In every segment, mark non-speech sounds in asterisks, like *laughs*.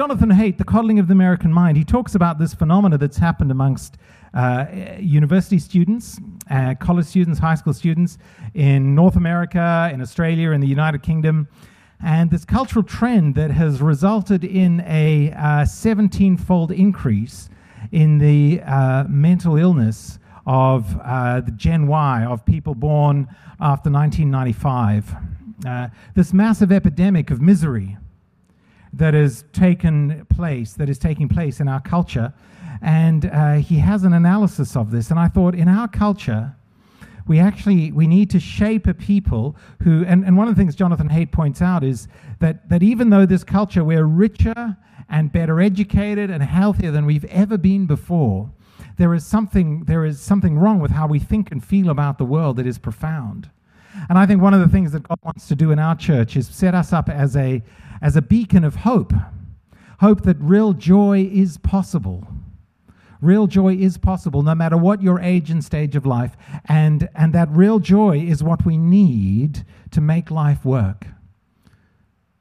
Jonathan Haidt, The Coddling of the American Mind, he talks about this phenomena that's happened amongst uh, university students, uh, college students, high school students in North America, in Australia, in the United Kingdom, and this cultural trend that has resulted in a 17 uh, fold increase in the uh, mental illness of uh, the Gen Y, of people born after 1995. Uh, this massive epidemic of misery that has taken place, that is taking place in our culture. And uh, he has an analysis of this. And I thought, in our culture, we actually we need to shape a people who and, and one of the things jonathan haidt points out is that, that even though this culture we're richer and better educated and healthier than we've ever been before there is something there is something wrong with how we think and feel about the world that is profound and i think one of the things that god wants to do in our church is set us up as a as a beacon of hope hope that real joy is possible real joy is possible no matter what your age and stage of life and and that real joy is what we need to make life work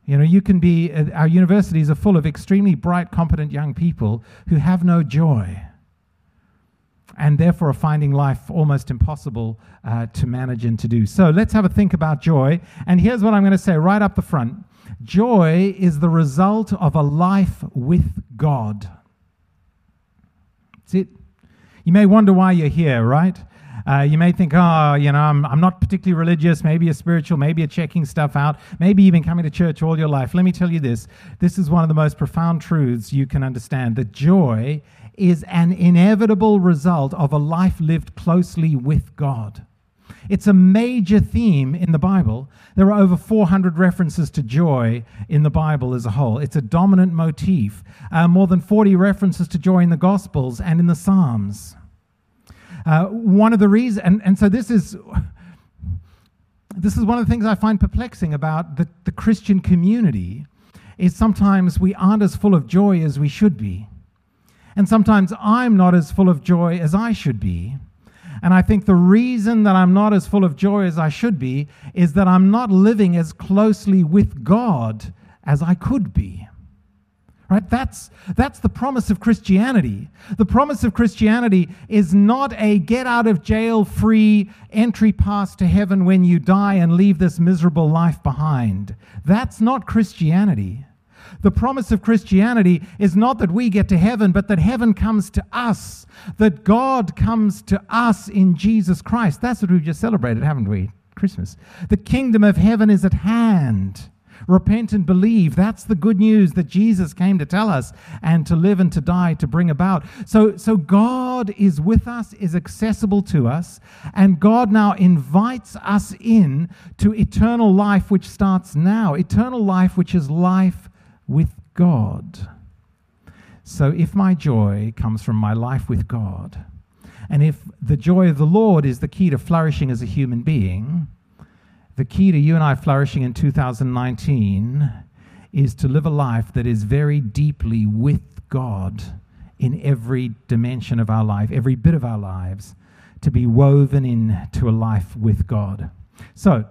you know you can be uh, our universities are full of extremely bright competent young people who have no joy and therefore are finding life almost impossible uh, to manage and to do. So let's have a think about joy. And here's what I'm going to say right up the front joy is the result of a life with God. That's it. You may wonder why you're here, right? Uh, you may think, oh, you know, I'm, I'm not particularly religious. Maybe you're spiritual. Maybe you're checking stuff out. Maybe you've been coming to church all your life. Let me tell you this this is one of the most profound truths you can understand that joy is an inevitable result of a life lived closely with God. It's a major theme in the Bible. There are over 400 references to joy in the Bible as a whole. It's a dominant motif. Uh, more than 40 references to joy in the Gospels and in the Psalms. Uh, one of the reasons, and, and so this is. This is one of the things I find perplexing about the, the Christian community is sometimes we aren't as full of joy as we should be. And sometimes I'm not as full of joy as I should be. And I think the reason that I'm not as full of joy as I should be is that I'm not living as closely with God as I could be. Right? That's, that's the promise of Christianity. The promise of Christianity is not a get out of jail free entry pass to heaven when you die and leave this miserable life behind. That's not Christianity. The promise of Christianity is not that we get to heaven, but that heaven comes to us, that God comes to us in Jesus Christ. That's what we've just celebrated, haven't we? Christmas. The kingdom of heaven is at hand. Repent and believe. That's the good news that Jesus came to tell us and to live and to die to bring about. So, so God is with us, is accessible to us, and God now invites us in to eternal life, which starts now. Eternal life, which is life with God. So if my joy comes from my life with God, and if the joy of the Lord is the key to flourishing as a human being, the key to you and I flourishing in 2019 is to live a life that is very deeply with God in every dimension of our life, every bit of our lives, to be woven into a life with God. So,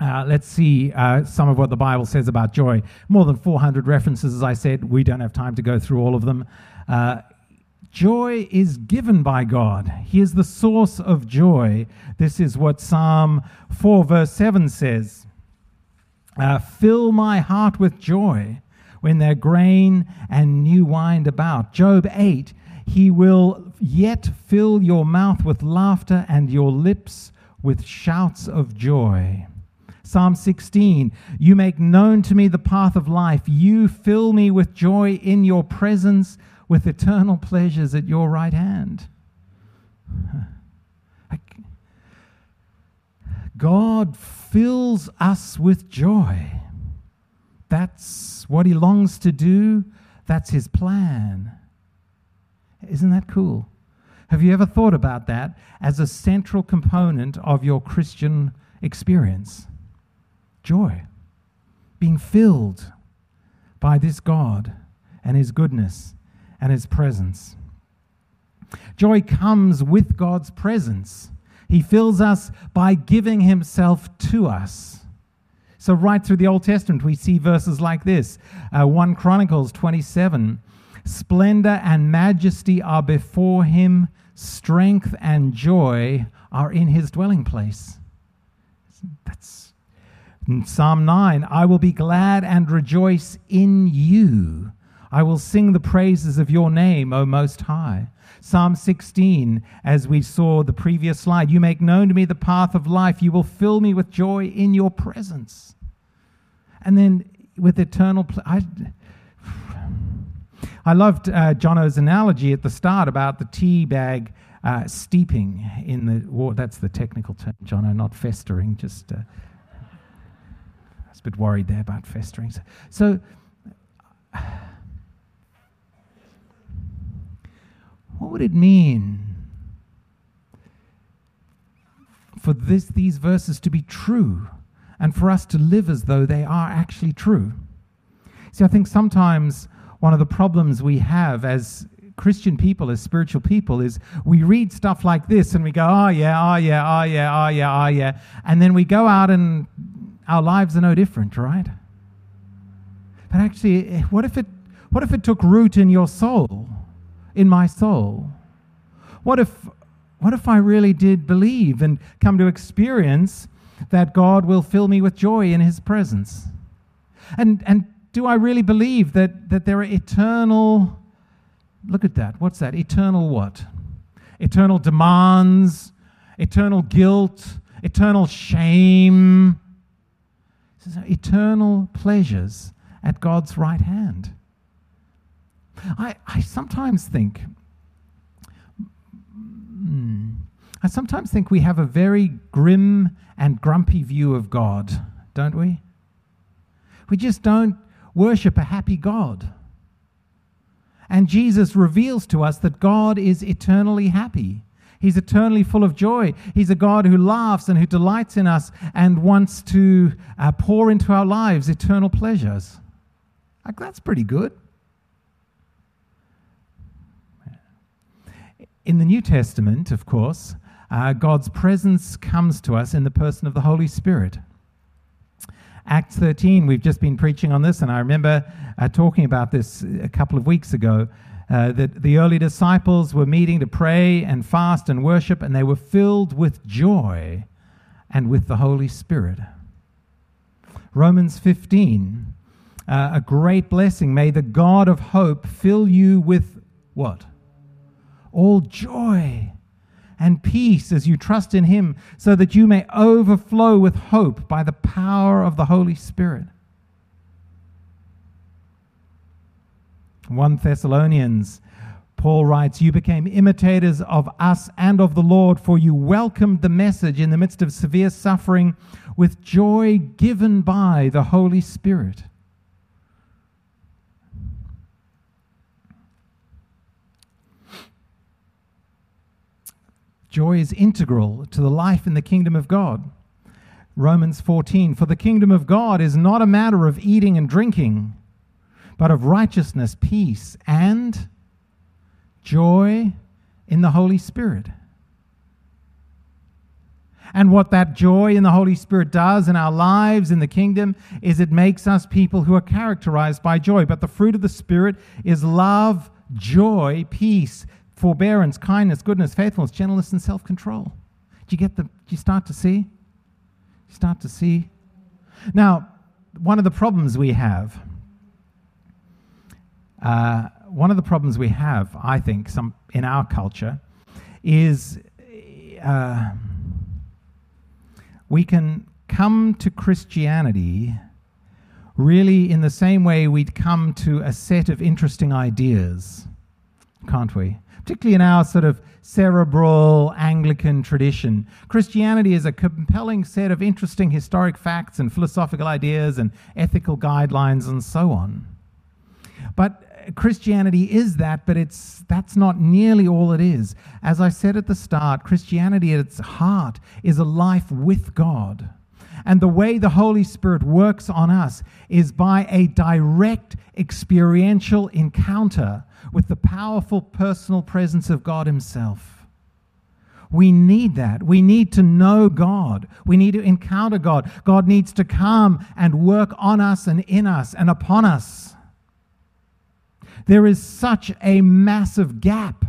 uh, let's see uh, some of what the Bible says about joy. More than 400 references, as I said. We don't have time to go through all of them. Uh, joy is given by God, He is the source of joy. This is what Psalm 4, verse 7 says uh, Fill my heart with joy when their grain and new wine about. Job 8, He will yet fill your mouth with laughter and your lips with shouts of joy. Psalm 16 You make known to me the path of life. You fill me with joy in your presence, with eternal pleasures at your right hand. *sighs* God fills us with joy. That's what he longs to do. That's his plan. Isn't that cool? Have you ever thought about that as a central component of your Christian experience? Joy, being filled by this God and His goodness and His presence. Joy comes with God's presence. He fills us by giving Himself to us. So, right through the Old Testament, we see verses like this uh, 1 Chronicles 27 Splendor and majesty are before him, strength and joy are in his dwelling place. That's in Psalm 9 I will be glad and rejoice in you. I will sing the praises of your name, O Most High. Psalm 16, as we saw the previous slide, you make known to me the path of life. You will fill me with joy in your presence. And then with eternal, pl- I, I loved uh, Jono's analogy at the start about the tea bag uh, steeping in the water. That's the technical term, Jono, not festering. Just uh, was a bit worried there about festering. So, so what would it mean for this, these verses to be true and for us to live as though they are actually true? See, I think sometimes one of the problems we have as Christian people, as spiritual people, is we read stuff like this and we go, oh yeah, oh yeah, oh yeah, oh yeah, oh yeah. And then we go out and our lives are no different, right? But actually, what if it, what if it took root in your soul, in my soul? What if, what if I really did believe and come to experience that God will fill me with joy in his presence? And, and do I really believe that, that there are eternal, look at that, what's that? Eternal what? Eternal demands, eternal guilt, eternal shame, eternal pleasures at God's right hand. I, I sometimes think, hmm, I sometimes think we have a very grim and grumpy view of God, don't we? We just don't worship a happy God. And Jesus reveals to us that God is eternally happy. He's eternally full of joy. He's a God who laughs and who delights in us and wants to uh, pour into our lives eternal pleasures. Like, that's pretty good. In the New Testament, of course, uh, God's presence comes to us in the person of the Holy Spirit. Acts 13, we've just been preaching on this, and I remember uh, talking about this a couple of weeks ago. Uh, that the early disciples were meeting to pray and fast and worship, and they were filled with joy and with the Holy Spirit. Romans 15, uh, a great blessing. May the God of hope fill you with what? All joy and peace as you trust in Him, so that you may overflow with hope by the power of the Holy Spirit. 1 Thessalonians, Paul writes, You became imitators of us and of the Lord, for you welcomed the message in the midst of severe suffering with joy given by the Holy Spirit. Joy is integral to the life in the kingdom of God. Romans 14 For the kingdom of God is not a matter of eating and drinking, but of righteousness, peace, and joy in the Holy Spirit. And what that joy in the Holy Spirit does in our lives in the kingdom is it makes us people who are characterized by joy. But the fruit of the Spirit is love, joy, peace, forbearance, kindness, goodness, faithfulness, gentleness, and self control. Do you get the, do you start to see? You start to see? Now, one of the problems we have, uh, one of the problems we have, I think, some in our culture, is uh, we can come to Christianity really in the same way we'd come to a set of interesting ideas, can't we? particularly in our sort of cerebral Anglican tradition. Christianity is a compelling set of interesting historic facts and philosophical ideas and ethical guidelines and so on. But Christianity is that, but it's that's not nearly all it is. As I said at the start, Christianity at its heart is a life with God. And the way the Holy Spirit works on us is by a direct experiential encounter with the powerful personal presence of God Himself. We need that. We need to know God. We need to encounter God. God needs to come and work on us and in us and upon us. There is such a massive gap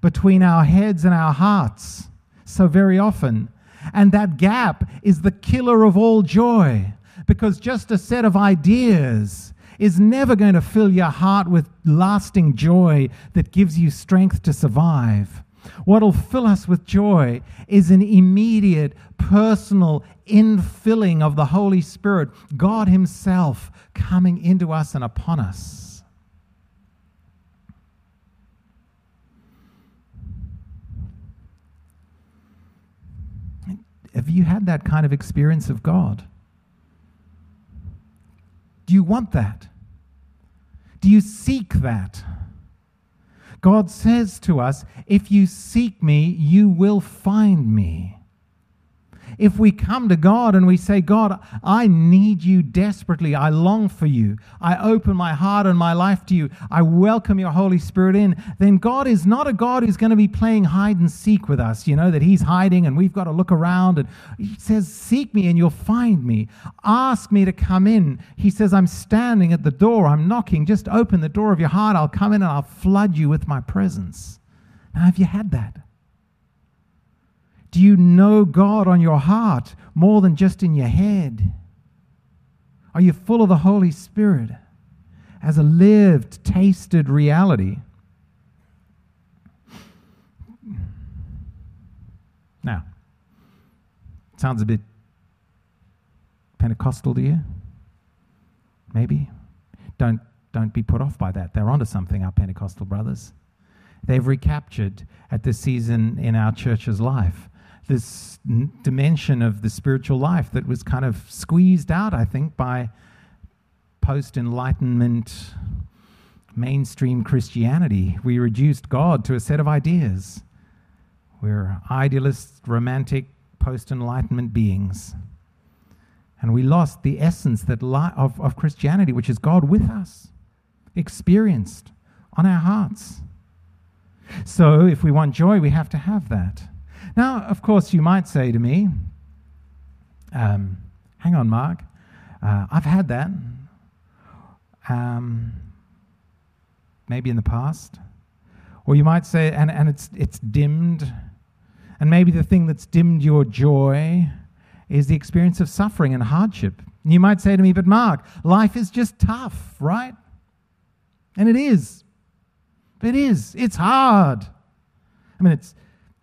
between our heads and our hearts, so very often. And that gap is the killer of all joy because just a set of ideas is never going to fill your heart with lasting joy that gives you strength to survive. What will fill us with joy is an immediate, personal infilling of the Holy Spirit, God Himself coming into us and upon us. Have you had that kind of experience of God? Do you want that? Do you seek that? God says to us, If you seek me, you will find me if we come to God and we say, God, I need you desperately. I long for you. I open my heart and my life to you. I welcome your Holy Spirit in. Then God is not a God who's going to be playing hide and seek with us, you know, that He's hiding and we've got to look around. And He says, Seek me and you'll find me. Ask me to come in. He says, I'm standing at the door. I'm knocking. Just open the door of your heart. I'll come in and I'll flood you with my presence. Now, have you had that? Do you know God on your heart more than just in your head? Are you full of the Holy Spirit as a lived, tasted reality? Now, sounds a bit Pentecostal to you? Maybe. Don't, don't be put off by that. They're onto something, our Pentecostal brothers. They've recaptured at this season in our church's life this n- dimension of the spiritual life that was kind of squeezed out, I think, by post Enlightenment mainstream Christianity. We reduced God to a set of ideas. We're idealist, romantic, post Enlightenment beings. And we lost the essence that li- of, of Christianity, which is God with us, experienced on our hearts. So, if we want joy, we have to have that. Now, of course, you might say to me, um, hang on, Mark, uh, I've had that. Um, maybe in the past. Or you might say, and, and it's, it's dimmed. And maybe the thing that's dimmed your joy is the experience of suffering and hardship. And you might say to me, but Mark, life is just tough, right? And it is. It is. It's hard. I mean, it's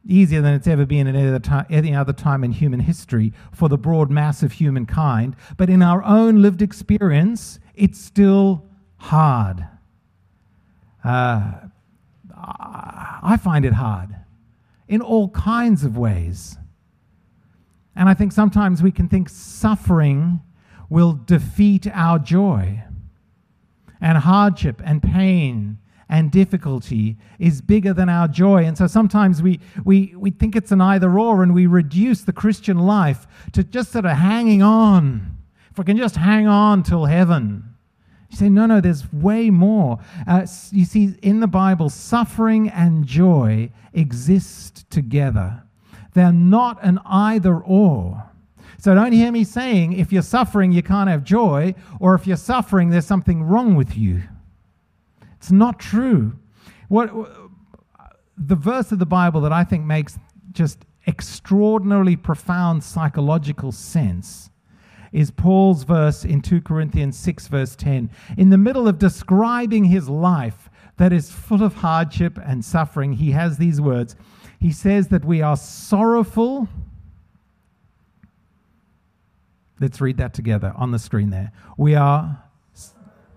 easier than it's ever been at any other, time, any other time in human history for the broad mass of humankind. But in our own lived experience, it's still hard. Uh, I find it hard in all kinds of ways. And I think sometimes we can think suffering will defeat our joy, and hardship and pain and difficulty is bigger than our joy. And so sometimes we, we, we think it's an either or and we reduce the Christian life to just sort of hanging on. If we can just hang on till heaven. You say, no, no, there's way more. Uh, you see, in the Bible, suffering and joy exist together, they're not an either or. So don't hear me saying if you're suffering, you can't have joy, or if you're suffering, there's something wrong with you. It's not true. What the verse of the Bible that I think makes just extraordinarily profound psychological sense is Paul's verse in 2 Corinthians 6, verse 10. In the middle of describing his life that is full of hardship and suffering, he has these words. He says that we are sorrowful. Let's read that together on the screen there. We are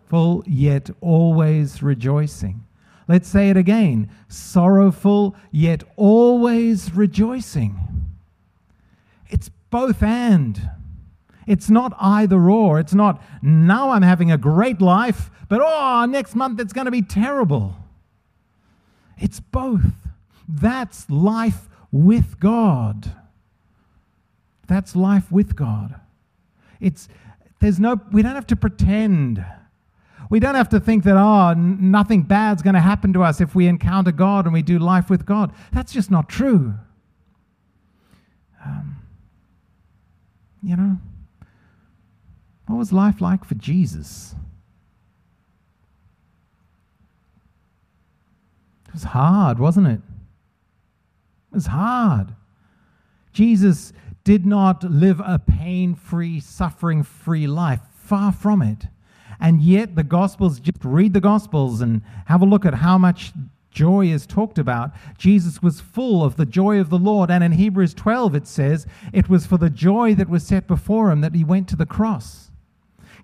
sorrowful, yet always rejoicing. Let's say it again sorrowful, yet always rejoicing. It's both and. It's not either or. It's not now I'm having a great life, but oh, next month it's going to be terrible. It's both. That's life with God. That's life with God. It's there's no we don't have to pretend we don't have to think that, oh, n- nothing bad's going to happen to us if we encounter God and we do life with God. That's just not true. Um, you know, what was life like for Jesus? It was hard, wasn't it? It was hard. Jesus did not live a pain free, suffering free life. Far from it. And yet, the Gospels, just read the Gospels and have a look at how much joy is talked about. Jesus was full of the joy of the Lord. And in Hebrews 12, it says, it was for the joy that was set before him that he went to the cross.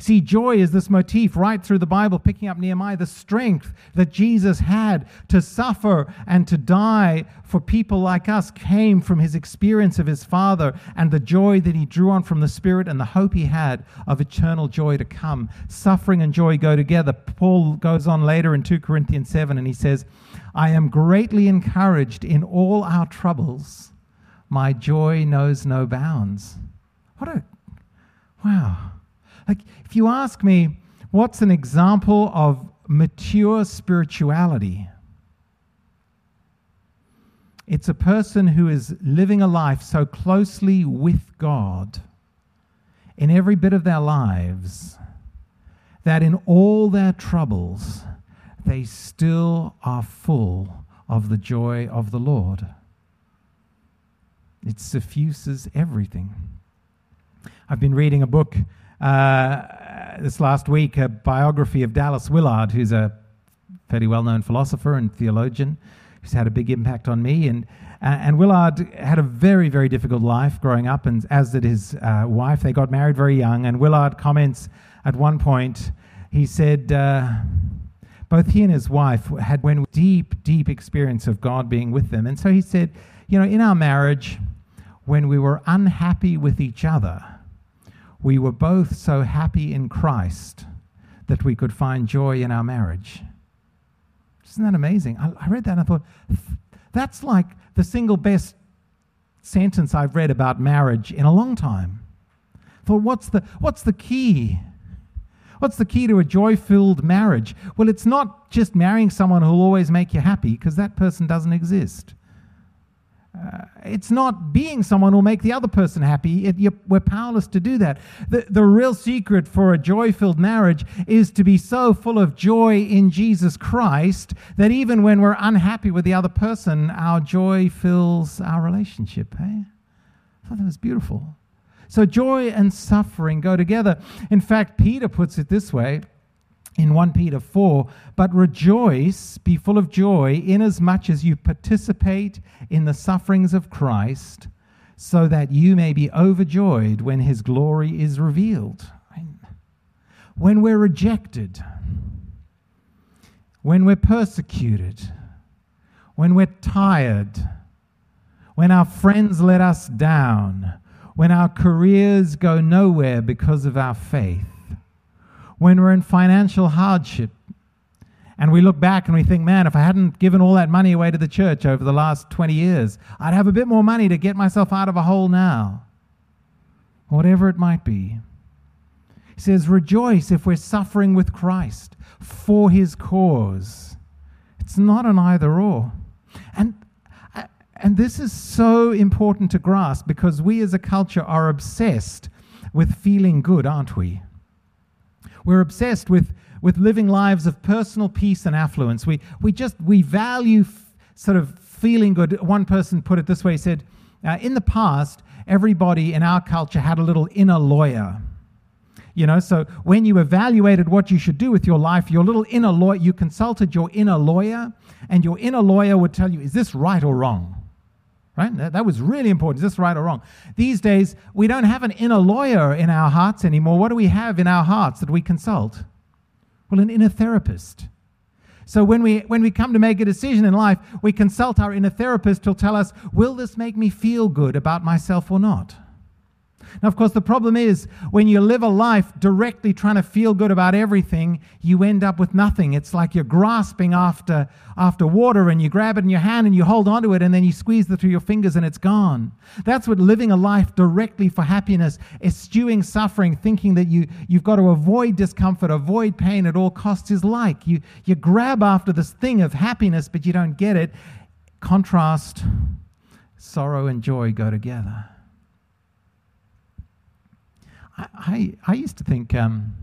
See, joy is this motif right through the Bible, picking up Nehemiah, the strength that Jesus had to suffer and to die for people like us came from his experience of his Father and the joy that he drew on from the Spirit and the hope he had of eternal joy to come. Suffering and joy go together. Paul goes on later in 2 Corinthians 7 and he says, I am greatly encouraged in all our troubles. My joy knows no bounds. What a wow. Like, if you ask me, what's an example of mature spirituality? It's a person who is living a life so closely with God in every bit of their lives that in all their troubles, they still are full of the joy of the Lord. It suffuses everything. I've been reading a book uh, this last week a biography of Dallas Willard, who's a fairly well known philosopher and theologian who's had a big impact on me. And, uh, and Willard had a very, very difficult life growing up, and as did his uh, wife. They got married very young. And Willard comments at one point, he said, uh, both he and his wife had one deep, deep experience of God being with them. And so he said, you know, in our marriage, when we were unhappy with each other, we were both so happy in Christ that we could find joy in our marriage. Isn't that amazing? I, I read that and I thought, that's like the single best sentence I've read about marriage in a long time. I thought, what's the, what's the key? What's the key to a joy filled marriage? Well, it's not just marrying someone who'll always make you happy, because that person doesn't exist. Uh, it's not being someone who'll make the other person happy. It, we're powerless to do that. The, the real secret for a joy filled marriage is to be so full of joy in Jesus Christ that even when we're unhappy with the other person, our joy fills our relationship. I thought that was beautiful. So joy and suffering go together. In fact, Peter puts it this way in 1 Peter 4, but rejoice, be full of joy, inasmuch as you participate in the sufferings of Christ, so that you may be overjoyed when his glory is revealed. When we're rejected, when we're persecuted, when we're tired, when our friends let us down, when our careers go nowhere because of our faith, when we're in financial hardship and we look back and we think, man, if I hadn't given all that money away to the church over the last 20 years, I'd have a bit more money to get myself out of a hole now. Whatever it might be. He says, rejoice if we're suffering with Christ for his cause. It's not an either or. And, and this is so important to grasp because we as a culture are obsessed with feeling good, aren't we? We're obsessed with, with living lives of personal peace and affluence. We, we just, we value f- sort of feeling good. One person put it this way, he said, uh, in the past, everybody in our culture had a little inner lawyer. You know, so when you evaluated what you should do with your life, your little inner lawyer, you consulted your inner lawyer, and your inner lawyer would tell you, is this right or wrong? Right? That, that was really important. Is this right or wrong? These days, we don't have an inner lawyer in our hearts anymore. What do we have in our hearts that we consult? Well, an inner therapist. So when we, when we come to make a decision in life, we consult our inner therapist who'll tell us, will this make me feel good about myself or not? Now, of course, the problem is when you live a life directly trying to feel good about everything, you end up with nothing. It's like you're grasping after, after water and you grab it in your hand and you hold onto it and then you squeeze it through your fingers and it's gone. That's what living a life directly for happiness, eschewing suffering, thinking that you, you've got to avoid discomfort, avoid pain at all costs is like. You, you grab after this thing of happiness, but you don't get it. Contrast, sorrow and joy go together. I, I, used to think, um,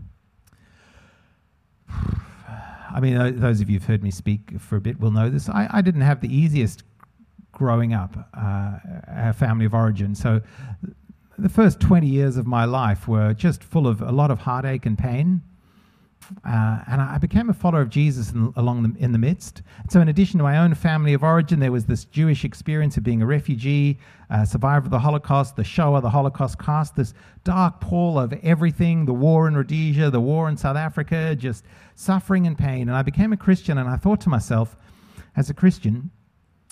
I mean, those of you who've heard me speak for a bit will know this. I, I didn't have the easiest growing up, uh, a family of origin. So the first 20 years of my life were just full of a lot of heartache and pain. Uh, and I became a follower of Jesus in, along the, in the midst. So, in addition to my own family of origin, there was this Jewish experience of being a refugee, survivor of the Holocaust, the Shoah, the Holocaust cast, this dark pall of everything the war in Rhodesia, the war in South Africa, just suffering and pain. And I became a Christian, and I thought to myself, as a Christian,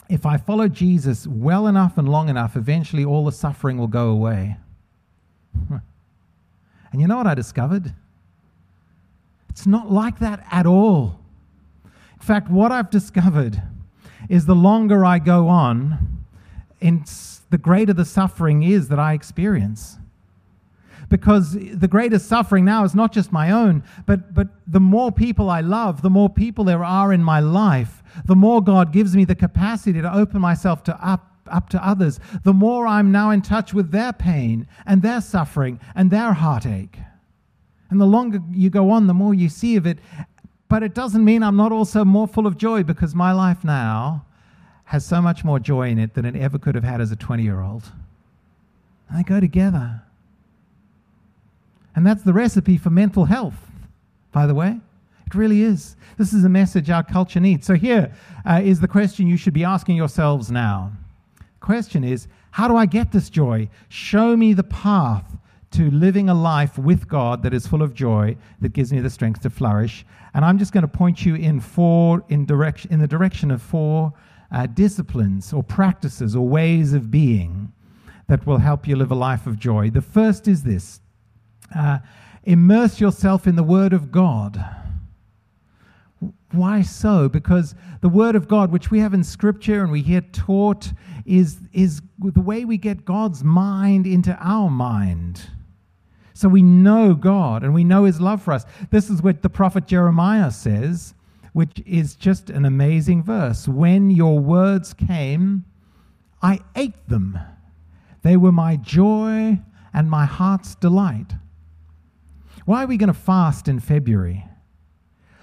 if I follow Jesus well enough and long enough, eventually all the suffering will go away. *laughs* and you know what I discovered? It's not like that at all. In fact, what I've discovered is the longer I go on, the greater the suffering is that I experience. Because the greatest suffering now is not just my own, but, but the more people I love, the more people there are in my life, the more God gives me the capacity to open myself to up, up to others, the more I'm now in touch with their pain and their suffering and their heartache. And the longer you go on, the more you see of it. But it doesn't mean I'm not also more full of joy because my life now has so much more joy in it than it ever could have had as a 20 year old. They go together. And that's the recipe for mental health, by the way. It really is. This is a message our culture needs. So here uh, is the question you should be asking yourselves now. The question is, how do I get this joy? Show me the path to living a life with God that is full of joy, that gives me the strength to flourish. And I'm just going to point you in four in direction in the direction of four uh, disciplines or practices or ways of being that will help you live a life of joy. The first is this: uh, immerse yourself in the Word of God. Why so? Because the Word of God, which we have in Scripture and we hear taught, is, is the way we get God's mind into our mind. So we know God and we know His love for us. This is what the prophet Jeremiah says, which is just an amazing verse. When your words came, I ate them. They were my joy and my heart's delight. Why are we going to fast in February?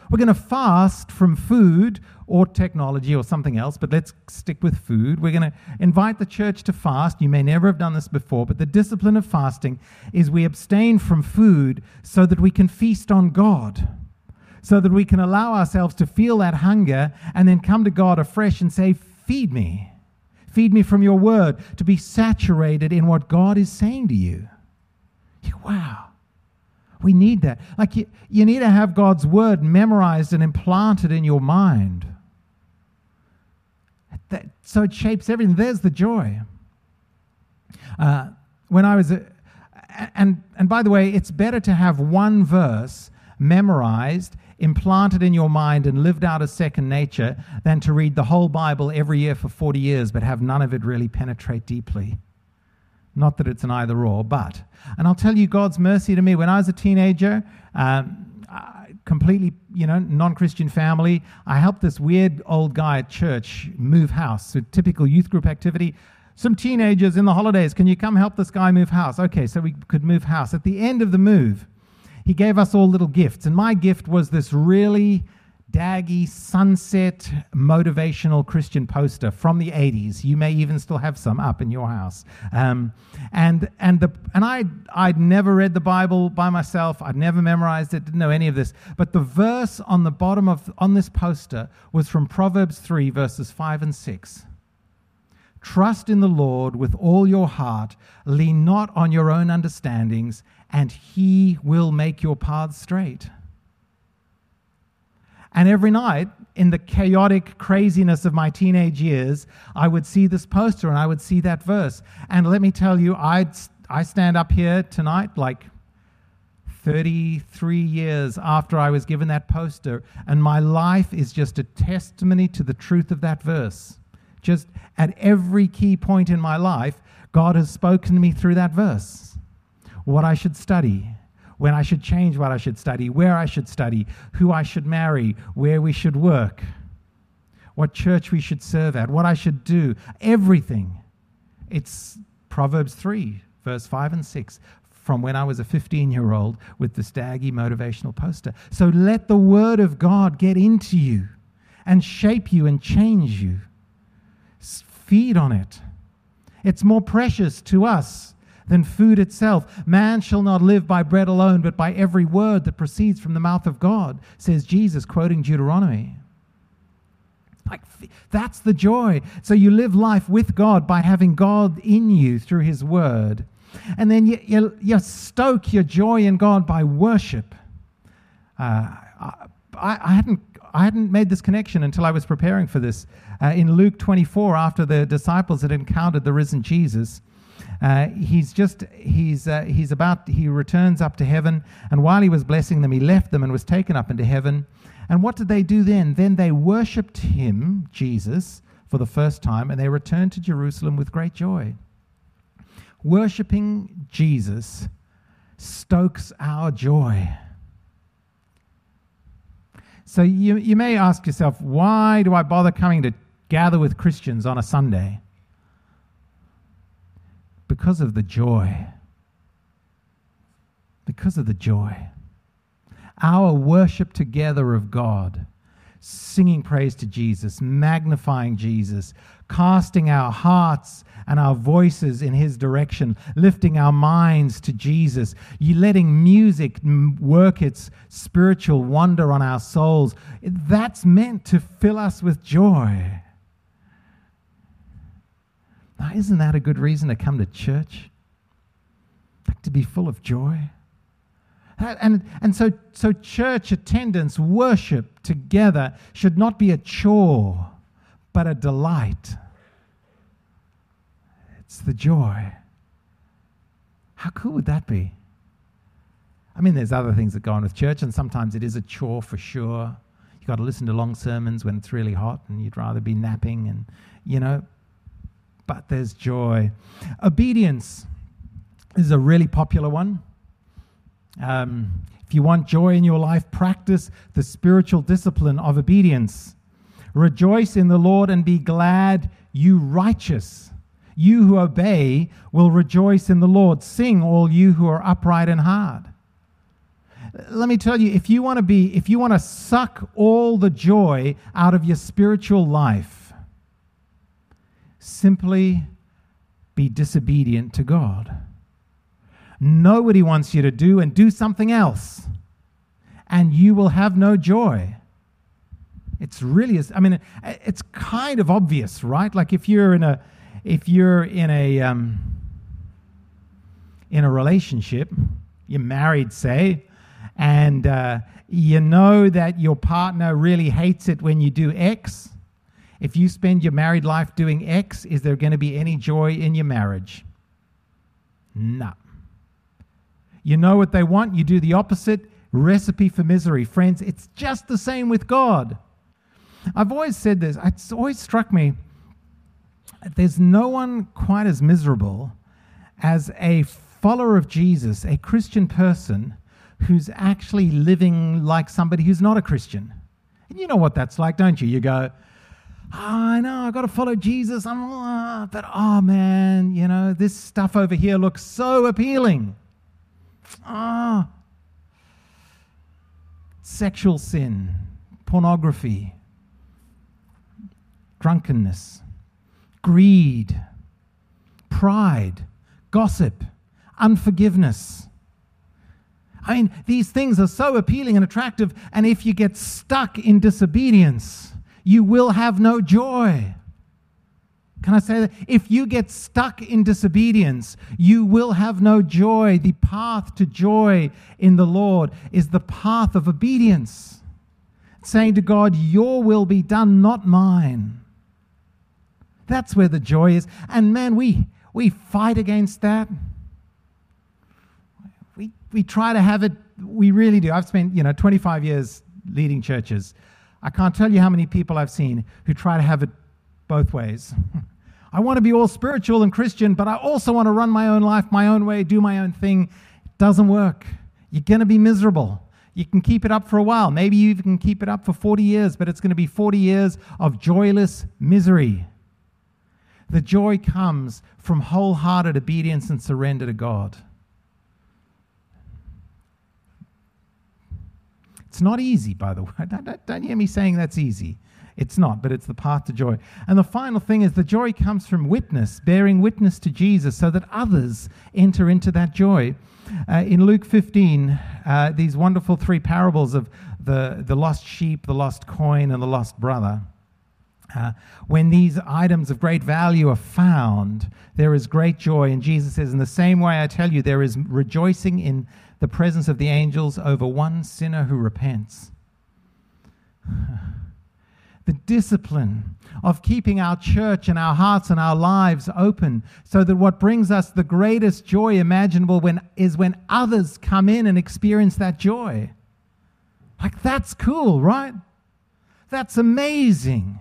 We're going to fast from food or technology or something else, but let's stick with food. We're going to invite the church to fast. You may never have done this before, but the discipline of fasting is we abstain from food so that we can feast on God, so that we can allow ourselves to feel that hunger and then come to God afresh and say, Feed me. Feed me from your word, to be saturated in what God is saying to you. Wow. We need that. Like you, you need to have God's word memorized and implanted in your mind. That, so it shapes everything. There's the joy. Uh, when I was, a, and and by the way, it's better to have one verse memorized, implanted in your mind, and lived out as second nature than to read the whole Bible every year for 40 years but have none of it really penetrate deeply. Not that it's an either or, but. And I'll tell you God's mercy to me. When I was a teenager, um, completely, you know, non-Christian family. I helped this weird old guy at church move house. So typical youth group activity. Some teenagers in the holidays, can you come help this guy move house? Okay, so we could move house. At the end of the move, he gave us all little gifts, and my gift was this really daggy sunset motivational Christian poster from the 80s. You may even still have some up in your house. Um, and and the and I I'd, never read the Bible by myself. I'd never memorized it. Didn't know any of this. But the verse on the bottom of on this poster was from Proverbs 3 verses 5 and 6. Trust in the Lord with all your heart. Lean not on your own understandings, and He will make your paths straight. And every night, in the chaotic craziness of my teenage years, I would see this poster and I would see that verse. And let me tell you, I'd, I stand up here tonight like 33 years after I was given that poster, and my life is just a testimony to the truth of that verse. Just at every key point in my life, God has spoken to me through that verse. What I should study, when I should change what I should study, where I should study, who I should marry, where we should work, what church we should serve at, what I should do, everything. It's Proverbs 3, verse 5 and 6. from when I was a 15 year old with the Staggy motivational poster. So let the Word of God get into you and shape you and change you. Feed on it. It's more precious to us than food itself. Man shall not live by bread alone, but by every word that proceeds from the mouth of God, says Jesus, quoting Deuteronomy. Like, that's the joy. So you live life with God by having God in you through His Word. And then you, you, you stoke your joy in God by worship. Uh, I, I, hadn't, I hadn't made this connection until I was preparing for this. Uh, in Luke 24, after the disciples had encountered the risen Jesus, uh, he's just he's uh, he's about he returns up to heaven and while he was blessing them he left them and was taken up into heaven. And what did they do then? Then they worshipped him jesus for the first time and they returned to jerusalem with great joy. Worshipping jesus stokes our joy. So you, you may ask yourself why do i bother coming to gather with christians on a sunday because of the joy. Because of the joy. Our worship together of God, singing praise to Jesus, magnifying Jesus, casting our hearts and our voices in His direction, lifting our minds to Jesus, you letting music work its spiritual wonder on our souls. That's meant to fill us with joy. Now, isn't that a good reason to come to church? Like to be full of joy? And, and so, so, church attendance, worship together should not be a chore, but a delight. It's the joy. How cool would that be? I mean, there's other things that go on with church, and sometimes it is a chore for sure. You've got to listen to long sermons when it's really hot and you'd rather be napping, and, you know, but there's joy. Obedience is a really popular one. Um, if you want joy in your life, practice the spiritual discipline of obedience. Rejoice in the Lord and be glad, you righteous. You who obey will rejoice in the Lord. Sing, all you who are upright in heart. Let me tell you, if you want to be, if you want to suck all the joy out of your spiritual life, simply be disobedient to God. Know what He wants you to do and do something else, and you will have no joy. It's really, I mean, it's kind of obvious, right? Like if you're in a, if you're in a, um, in a relationship, you're married, say, and uh, you know that your partner really hates it when you do X, if you spend your married life doing X, is there going to be any joy in your marriage? No. You know what they want, you do the opposite. Recipe for misery. Friends, it's just the same with God. I've always said this, it's always struck me there's no one quite as miserable as a follower of Jesus, a Christian person who's actually living like somebody who's not a Christian. And you know what that's like, don't you? You go, oh, I know, I've got to follow Jesus. I'm, uh, but oh man, you know, this stuff over here looks so appealing. Ah, oh. sexual sin, pornography, drunkenness, greed, pride, gossip, unforgiveness. I mean, these things are so appealing and attractive, and if you get stuck in disobedience, you will have no joy. Can I say that? If you get stuck in disobedience, you will have no joy. The path to joy in the Lord is the path of obedience, saying to God, Your will be done, not mine. That's where the joy is. And man, we, we fight against that. We, we try to have it, we really do. I've spent, you know, 25 years leading churches. I can't tell you how many people I've seen who try to have it both ways. *laughs* I want to be all spiritual and Christian, but I also want to run my own life my own way, do my own thing. It doesn't work. You're going to be miserable. You can keep it up for a while. Maybe you can keep it up for 40 years, but it's going to be 40 years of joyless misery. The joy comes from wholehearted obedience and surrender to God. It's not easy, by the *laughs* way. Don't, don't hear me saying that's easy. It's not, but it's the path to joy. And the final thing is the joy comes from witness, bearing witness to Jesus so that others enter into that joy. Uh, in Luke 15, uh, these wonderful three parables of the, the lost sheep, the lost coin, and the lost brother. Uh, when these items of great value are found, there is great joy. And Jesus says, In the same way, I tell you, there is rejoicing in the presence of the angels over one sinner who repents. *sighs* the discipline of keeping our church and our hearts and our lives open so that what brings us the greatest joy imaginable when, is when others come in and experience that joy. Like, that's cool, right? That's amazing.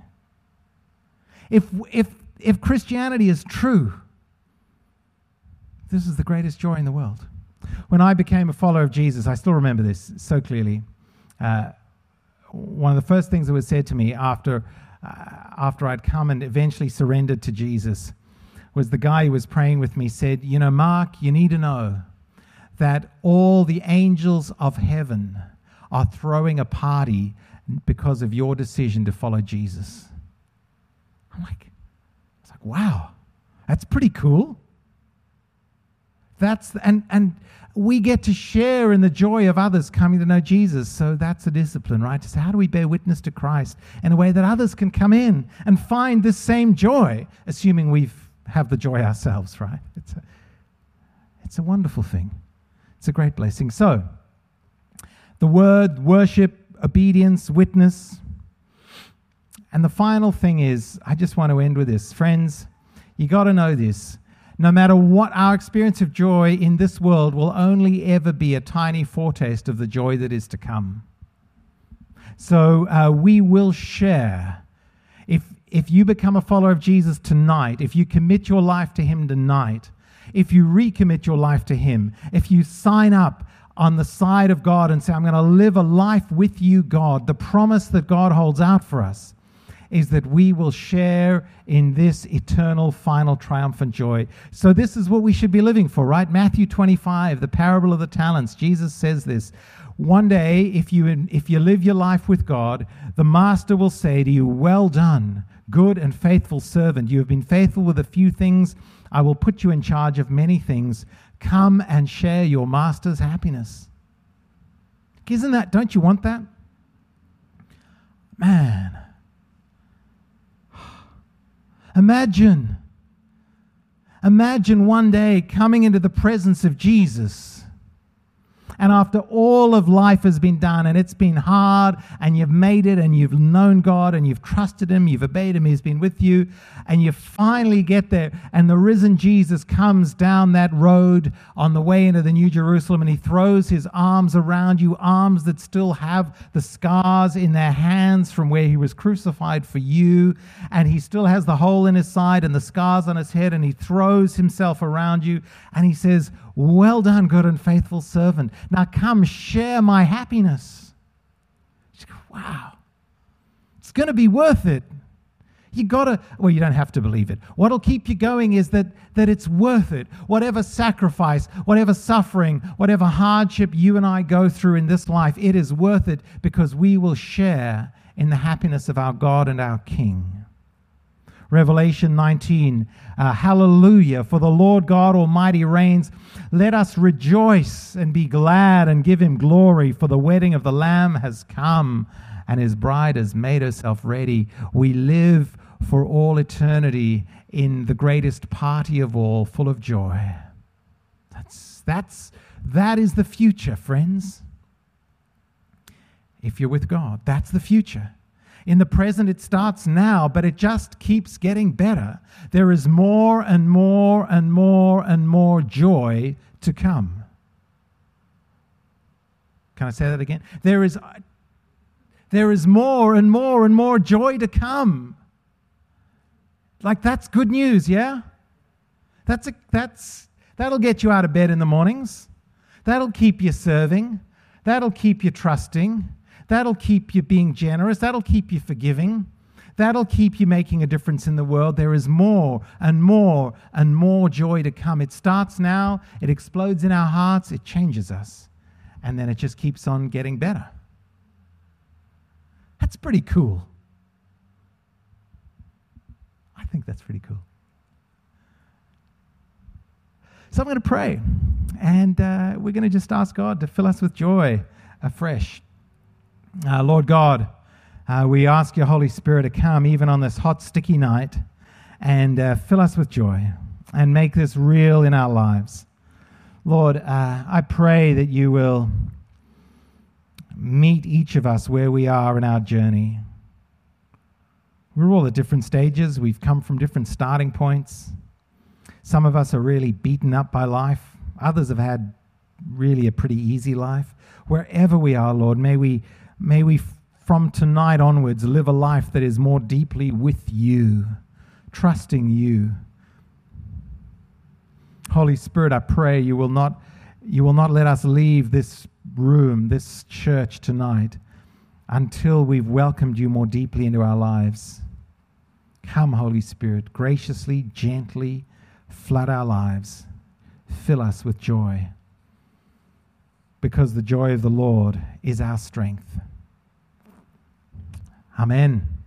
If, if, if Christianity is true, this is the greatest joy in the world. When I became a follower of Jesus, I still remember this so clearly. Uh, one of the first things that was said to me after, uh, after I'd come and eventually surrendered to Jesus was the guy who was praying with me said, You know, Mark, you need to know that all the angels of heaven are throwing a party because of your decision to follow Jesus. I'm like, it's like, wow, that's pretty cool. That's and and we get to share in the joy of others coming to know Jesus. So that's a discipline, right? Say, how do we bear witness to Christ in a way that others can come in and find this same joy, assuming we have the joy ourselves, right? It's a, it's a wonderful thing. It's a great blessing. So, the word, worship, obedience, witness. And the final thing is, I just want to end with this. Friends, you got to know this no matter what our experience of joy in this world will only ever be a tiny foretaste of the joy that is to come. So uh, we will share. If, if you become a follower of Jesus tonight, if you commit your life to Him tonight, if you recommit your life to Him, if you sign up on the side of God and say, I'm going to live a life with you, God, the promise that God holds out for us is that we will share in this eternal, final, triumphant joy. So, this is what we should be living for, right? Matthew 25, the parable of the talents. Jesus says this. One day, if you, if you live your life with God, the master will say to you, Well done, good and faithful servant. You have been faithful with a few things. I will put you in charge of many things. Come and share your master's happiness. Isn't that, don't you want that? Man, Imagine, imagine one day coming into the presence of Jesus and after all of life has been done and it's been hard and you've made it and you've known God and you've trusted Him, you've obeyed Him, He's been with you, and you finally get there and the risen Jesus comes down that road on the way into the New Jerusalem and He throws His arms around you, arms that still have the scars in their hands from where He was crucified for you, and He still has the hole in His side and the scars on His head, and He throws Himself around you and He says, well done, good and faithful servant. Now come share my happiness. wow. It's going to be worth it. You gotta, well, you don't have to believe it. What'll keep you going is that, that it's worth it. Whatever sacrifice, whatever suffering, whatever hardship you and I go through in this life, it is worth it because we will share in the happiness of our God and our King. Revelation 19. Uh, hallelujah, for the Lord God Almighty reigns. Let us rejoice and be glad and give him glory, for the wedding of the Lamb has come and his bride has made herself ready. We live for all eternity in the greatest party of all, full of joy. That's, that's, that is the future, friends. If you're with God, that's the future. In the present, it starts now, but it just keeps getting better. There is more and more and more and more joy to come. Can I say that again? There is, there is more and more and more joy to come. Like, that's good news, yeah? That's, a, that's, that'll get you out of bed in the mornings. That'll keep you serving. That'll keep you trusting. That'll keep you being generous. That'll keep you forgiving. That'll keep you making a difference in the world. There is more and more and more joy to come. It starts now, it explodes in our hearts, it changes us, and then it just keeps on getting better. That's pretty cool. I think that's pretty cool. So I'm going to pray, and uh, we're going to just ask God to fill us with joy afresh. Uh, Lord God, uh, we ask your Holy Spirit to come even on this hot, sticky night and uh, fill us with joy and make this real in our lives. Lord, uh, I pray that you will meet each of us where we are in our journey. We're all at different stages, we've come from different starting points. Some of us are really beaten up by life, others have had really a pretty easy life. Wherever we are, Lord, may we, may we from tonight onwards live a life that is more deeply with you, trusting you. Holy Spirit, I pray you will not, you will not let us leave this room, this church tonight, until we've welcomed you more deeply into our lives. Come, Holy Spirit, graciously, gently flood our lives. Fill us with joy. Because the joy of the Lord is our strength. Amen.